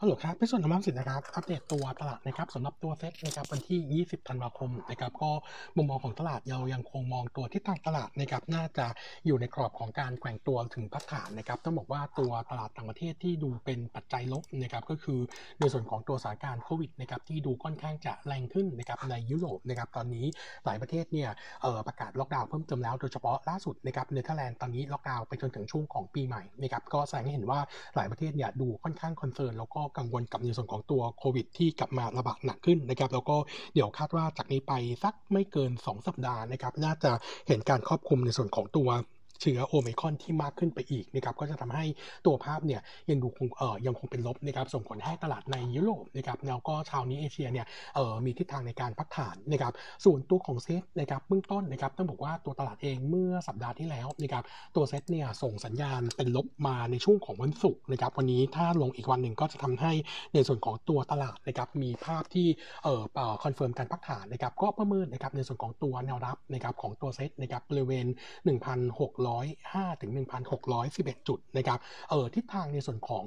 ฮัลโหลครับพี่ส่วนธรรมสิทธิ์นะครับ อัปเดตตัวตลาดนะครับสำหรับตัวเซ็ตนะครับวันที่ 20 ธันวาคมนะครับ ก็มุมมองของตลาดเรายังคงมองตัวที่ต่างตลาดนะครับ น่าจะอยู่ในกรอบของการแกว่งตัวถึงพักฐานนะครับ ต้องบอกว่าตัวตลาดต่างประเทศที่ดูเป็นปัจจัยลบนะครับ ก็คือในส่วนของตัวสถานการณ์โควิดนะครับ ที่ดูค่อนข้างจะแรงขึ้นนะครับในยุโรปนะครับ ตอนนี้หลายประเทศเนี่ยประกาศล็อกดาวน์เพิ่มเติมแล้ว โดยเฉพาะล่าสุดนะครับเนเธอร์แลนด์ตอนนี้ล็อกดาวน์ไปจนถึงช่วงของปีใหม่นะครับ ก็แสดงให้เห็นว่าหลายประเทศเนี่ยดูค่อนข้าง concern แล้วก็กังวลกับในส่วนของตัวโควิด ที่กลับมาระบาดหนักขึ้นนะครับ แล้วก็เดี๋ยวคาดว่าจากนี้ไปสักไม่เกิน 2 สัปดาห์นะครับ น่าจะเห็นการควบคุมในส่วนของตัว เชื้อโอมิครอนที่มากขึ้นไปอีกนะครับก็จะทำให้ตัวภาพเนี่ยยังดูคงเอ่อยังคงเป็นลบนะครับส่งผลให้ตลาดในยุโรปนะครับแล้วก็เช้านี้เอเชียเนี่ยเอ่อมีทิศทางในการพักฐานนะครับส่วนตัวของเซตนะครับเบื้องต้นนะครับต้องบอกว่าตัวตลาดเองเมื่อสัปดาห์ที่แล้วนะครับตัวเซตเนี่ยส่งสัญญาณเป็นลบมาในช่วงของวันศุกร์นะครับวันนี้ถ้าลงอีกวันหนึ่งก็จะทำให้ในส่วนของตัวตลาดนะครับมีภาพที่เอ่อ confirm การพักฐานนะครับก็ประเมินนะครับในส่วนของตัวแนวรับนะครับของตัวเซตนะครับบริเวณ 1,600 1,605ถึง1,611 จุดนะครับเออทิศทางในส่วนของ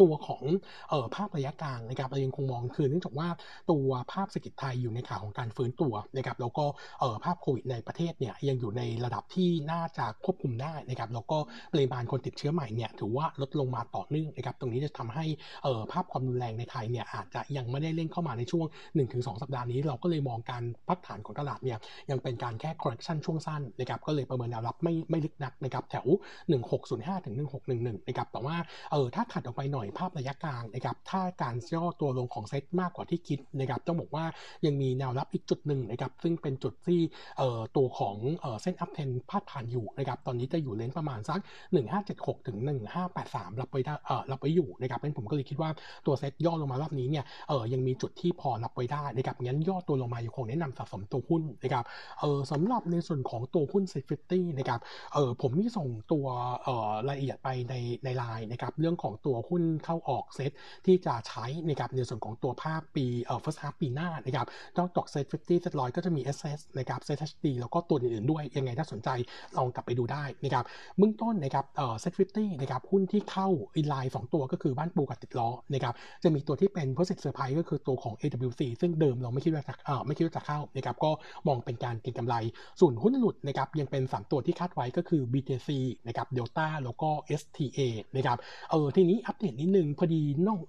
ตัวของเออภาพระยะกลางนะครับเรายังคงมองคือเนื่องจากว่าตัวภาพเศรษฐกิจไทยอยู่ในข่าวของการฟื้นตัวนะครับแล้วก็เออภาพโควิดในประเทศเนี่ยยังอยู่ในระดับที่น่าจะควบคุมได้นะครับแล้วก็ปริมาณคนติดเชื้อใหม่เนี่ยถือว่าลดลงมาต่อเนื่องนะครับตรงนี้จะทำให้เออภาพความรุนแรงในไทยเนี่ยอาจจะยังไม่ได้เร่งเข้ามาในช่วง 1-2สสัปดาห์นี้ เราก็เลยมองการพักฐานของตลาดเนี่ยยังเป็นการแค่ correction ช่วงสั้นนะครับก็เลยประเมินแนวรับไม่ไม่ลึกนักนะครับแถว 1605ถึง1611นะครับแต่ว่าเออถ้าถัดออกไปหน่อยยภาพระยะกลางนะครับถ้าการย่อตัวลงของเซตมากกว่าที่คิดนะครับต้องบอกว่ายังมีแนวรับอีกจุดหนึ่งนะครับซึ่งเป็นจุดที่ตัวของเส้น uptrend พาดผ่านอยู่นะครับตอนนี้จะอยู่ range ประมาณสัก 1576 ถึง 1583 รับไว้ได้รับไว้อยู่นะครับงั้นผมก็เลยคิดว่าตัวเซตย่อลงมารอบนี้เนี่ยยังมีจุดที่พอรับไว้ได้นะครับงั้นย่อตัวลงมาอยู่คงแนะนำสะสมตัวหุ้นนะครับสำหรับในส่วนของตัวหุ้น SET Fifty นะครับผมมีส่งตัวรายละเอียดไปในในไลน์นะครับเรื่องของตัวหุ้นเข้าออกเซตที่จะใช้นะครับในส่วนของตัวภาพปีเอ่อ first half ปีหน้านะครับนอกจากเซต50เซตร้อยก็จะมี SS นะครับเซต HD แล้วก็ตัวอื่นๆด้วย ยังไงถ้าสนใจลองกลับไปดูได้นะครับเบื้องต้นนะครับเอ่อเซต50นะครับหุ้นที่เข้าอินไลน์2ตัวก็คือบ้านปูกับติดล้อนะครับจะมีตัวที่เป็น positive surprise ก็คือตัวของ AWC ซึ่งเดิมเราไม่คิดว่าจะเอ่อไม่คิดว่าจะเข้านะครับก็มองเป็นการเก็งกำไร ส่วนหุ้นหลุดนะครับยังเป็น 3 ตัวที่คาดไว้ก็คือ BTC นะครับ Delta แล้วก็ STA นะครับเออทีนี้อัปเดตนิหนึ่งพอดีนอก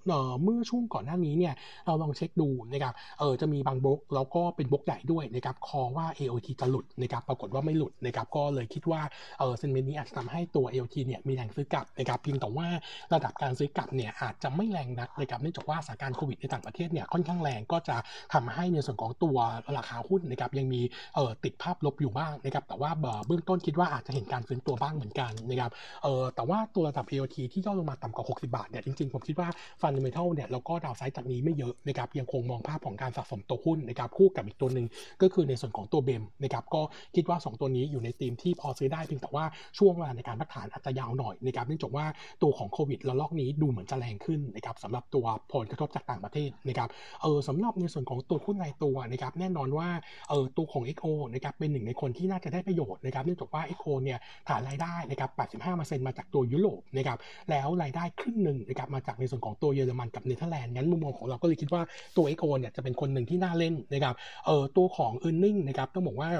เมื่อช่วงก่อนหน้านี้เนี่ยเราลองเช็คดูนะครับเออจะมีบางบล็อกแล้วก็เป็นบล็อกใหญ่ด้วยนะครับคอว่า AOT จะหลุดนะครับปรากฏว่าไม่หลุดนะครับก็เลยคิดว่าเออเซนเมนต์นี้อาจจะทำให้ตัว AOT เนี่ยมีแรงซื้อกลับนะครับเพียงแต่ว่าระดับการซื้อกลับเนี่ยอาจจะไม่แรงนักนะครับเนื่องจากว่าสถานการณ์โควิดในต่างประเทศเนี่ยค่อนข้างแรงก็จะทำให้ในส่วนของตัวราคาหุ้นนะครับยังมีเออติดภาพลบอยู่บ้างนะครับแต่ว่าเบื้องต้นคิดว่าอาจจะเห็นการฟื้นตัวบ้างเหมือนกันนะครับเออแต่ว่าตัวระดับ AOT ที่ย่อลงมาต่ำกว่า 60 บาทเนี่ยจริงๆ ผมคิดว่าฟันดัมเบลเนี่ยเราก็ดาวไซด์จากนี้ไม่เยอะนะครับยังคงมองภาพของการสะสมตัวหุ้นนะครับคู่กับอีกตัวหนึ่งก็คือในส่วนของตัวเบมนะครับก็คิดว่า 2 ตัวนี้อยู่ในธีมที่พอซื้อได้เพียงแต่ว่าช่วงเวลาในการพักฐานอาจจะยาวหน่อยนะครับเนื่องจากว่าตัวของโควิดระลอกนี้ดูเหมือนจะแรงขึ้นนะครับสำหรับตัวผลกระทบจากต่างประเทศนะครับเออสำหรับในส่วนของตัวหุ้นรายตัวนะครับแน่นอนว่าเออตัวของ XO นะครับเป็นหนึ่งในคนที่น่าจะได้ประโยชน์นะครับเนื่องจากว่า XO เนี่ยฐานรายได้นะครับ85%มาจากตัวยุโรปนะครับแล้วรายได้ครึ่งหนึ่งนะครับมาจากในส่วนของตัวเยอรมันกับเนเธอร์แลนด์งั้นมุมมองของเราก็เลยคิดว่าตัว XO เนี่ยจะเป็นคนหนึ่งที่น่าเล่นนะครับเอ่อตัวของ earning นะครับต้องบอกว่า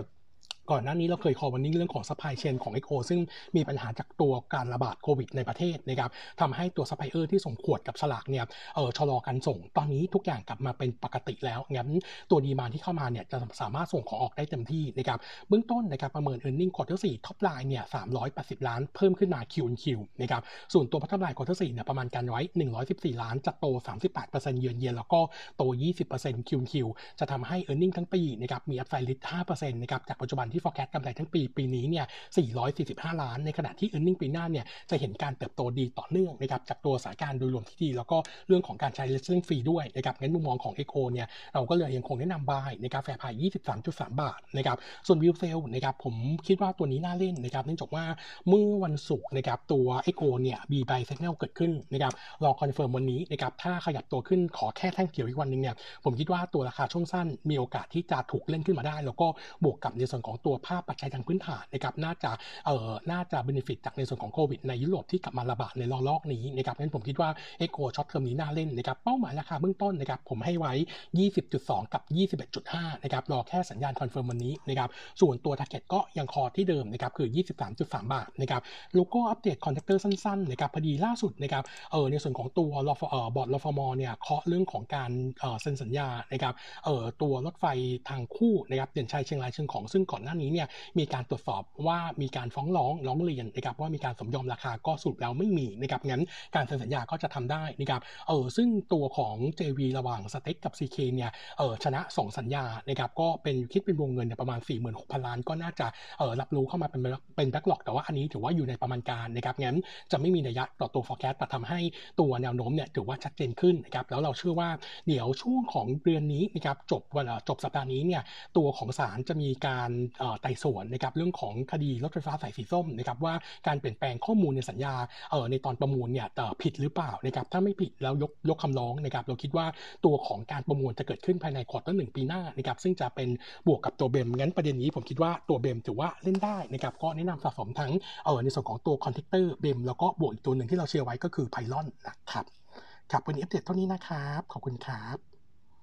ก่อนหน้านี้เราเคย concern ในเรื่องของ supply chain ของ XO ซึ่งมีปัญหาจากตัวการระบาดโควิดในประเทศนะครับทำให้ตัวซัพพลายเออร์ที่ส่งขวดกับฉลากเนี่ยเออชะลอการส่ง ตอนนี้ทุกอย่างกลับมาเป็นปกติแล้วงั้นตัว demand ที่เข้ามาเนี่ยจะสามารถส่งของออกได้เต็มที่นะครับเบื้องต้นนะครับประเมิน e a r n i n g ควอเตอร์สี่ท็อปไลน์เนี่ยสามร้อยแปดสิบล้านเพิ่มขึ้นมา QQ นะครับส่วนตัว bottom line quarter สี่เนี่ยประมาณการไว้หนึ่งร้อยสิบสี่ล้านจะโตสามสิบแปดเปอร์เซ็นต์เยือนเยีนแล้วก็โตยี่สิบจะทำให้ e a r n i n g ทั้งปีนะครับมี upside risk นะครับจากปัจจุบันที่ที่ forecast กำไรทั้งปีปีนี้เนี่ย 445 ล้าน ในขณะที่ earning ปีหน้าเนี่ย จะเห็นการเติบโตดีต่อเนื่องนะครับ จากตัวสถานการณ์โดยรวมที่ดี แล้วก็เรื่องของการใช้ listing fee ด้วยนะครับ งั้นมุมมองของ Eco เนี่ย เราก็เลยยังคงแนะนำ buy นะครับ fair price 23.3 บาทนะครับ ส่วน view sale นะครับ ผมคิดว่าตัวนี้น่าเล่นนะครับ เนื่องจากว่าเมื่อวันศุกร์นะครับตัว Eco เนี่ย B buy signal เกิดขึ้นนะครับ รอ confirm วันนี้นะครับ ถ้าขยับตัวขึ้นขอแค่แท่งเขียวอีกวันหนึ่งเนี่ย ผมคิดว่าตัวราคาช่วงสั้นมีโอกาสที่จะถูกเล่นขึ้นมาได้ แล้วก็บวกกับในส่วนของตัวภาพปัจจัยทางพื้นฐานนะครับน่าจะเอ่อน่าจะ benefit จากในส่วนของโควิดในยุโรปที่กลับมาระบาดในระลอกนี้นะครับงั้นผมคิดว่า XO short term นี้น่าเล่นนะครับเป้าหมายราคาเบื้องต้นนะครับผมให้ไว้ 20.2 กับ 21.5 นะครับรอแค่สัญญาณ confirm วันนี้นะครับส่วนตัว target ก็ยัง call ที่เดิมนะครับคือ 23.3 บาทนะครับโลโก้อัปเดต contractor สั้นๆนะครับพอดีล่าสุดนะครับเออในส่วนของตัวรอฟเอ่อบอร์ดรฟมเนี่ยเคาะเรื่องของการเออเซ็นสัญญานะครับเออตัวรถไฟทางคู่นะครับเด่นชัยเชียงรายเชียงของซึ่งก่อนหน้านี้เนี่ยมีการตรวจสอบว่ามีการฟ้องร้องร้องเรียนนะครับว่ามีการสมยอมราคาก็สรุปแล้วไม่มีนะครับงั้นการเซ็นสัญญาก็จะทำได้นะครับเออซึ่งตัวของ JV ระหว่างสเต็กกับ CK เนี่ยเออชนะ 2 สัญญานะครับก็เป็นคิดเป็นวงเงินเนี่ยประมาณ 46,000 ล้าน ก็น่าจะเออรับรู้เข้ามาเป็นเป็นแบ็กหลอกแต่ว่าอันนี้ถือว่าอยู่ในประมาณการนะครับงั้นจะไม่มีนัยยะต่อตัว forecast แต่ทำให้ตัวแนวโน้มเนี่ยถือว่าชัดเจนขึ้นนะครับแล้วเราเชื่อว่าเดี๋ยวช่วงของเดือนนี้นะครับจบวันจบสัปดาห์นี้เนี่ยตัวของศาลจะมีการไต่สวนนะครับเรื่องของคดีรถไฟฟ้าสายสีส้มนะครับว่าการเปลี่ยนแปลงข้อมูลในสัญญาเในตอนประมูลเนี่ยผิดหรือเปล่านะครับถ้าไม่ผิดแล้วยกยกคำร้องนะครับเราคิดว่าตัวของการประมูลจะเกิดขึ้นภายในควอเตอร์หนึ่งปีหน้านะครับซึ่งจะเป็นบวกกับตัวเบมงั้นประเด็นนี้ผมคิดว่าตัวเบมถือว่าเล่นได้นะครับก็แนะนำสะสมทั้งเออในส่วนของตัว contractor BEM แล้วก็บวกอีกตัวหนึ่งที่เราเชียร์ไว้ก็คือไพลอนนะครับครับวันนี้อัปเดตเท่านี้นะครับ ขอบคุณครับ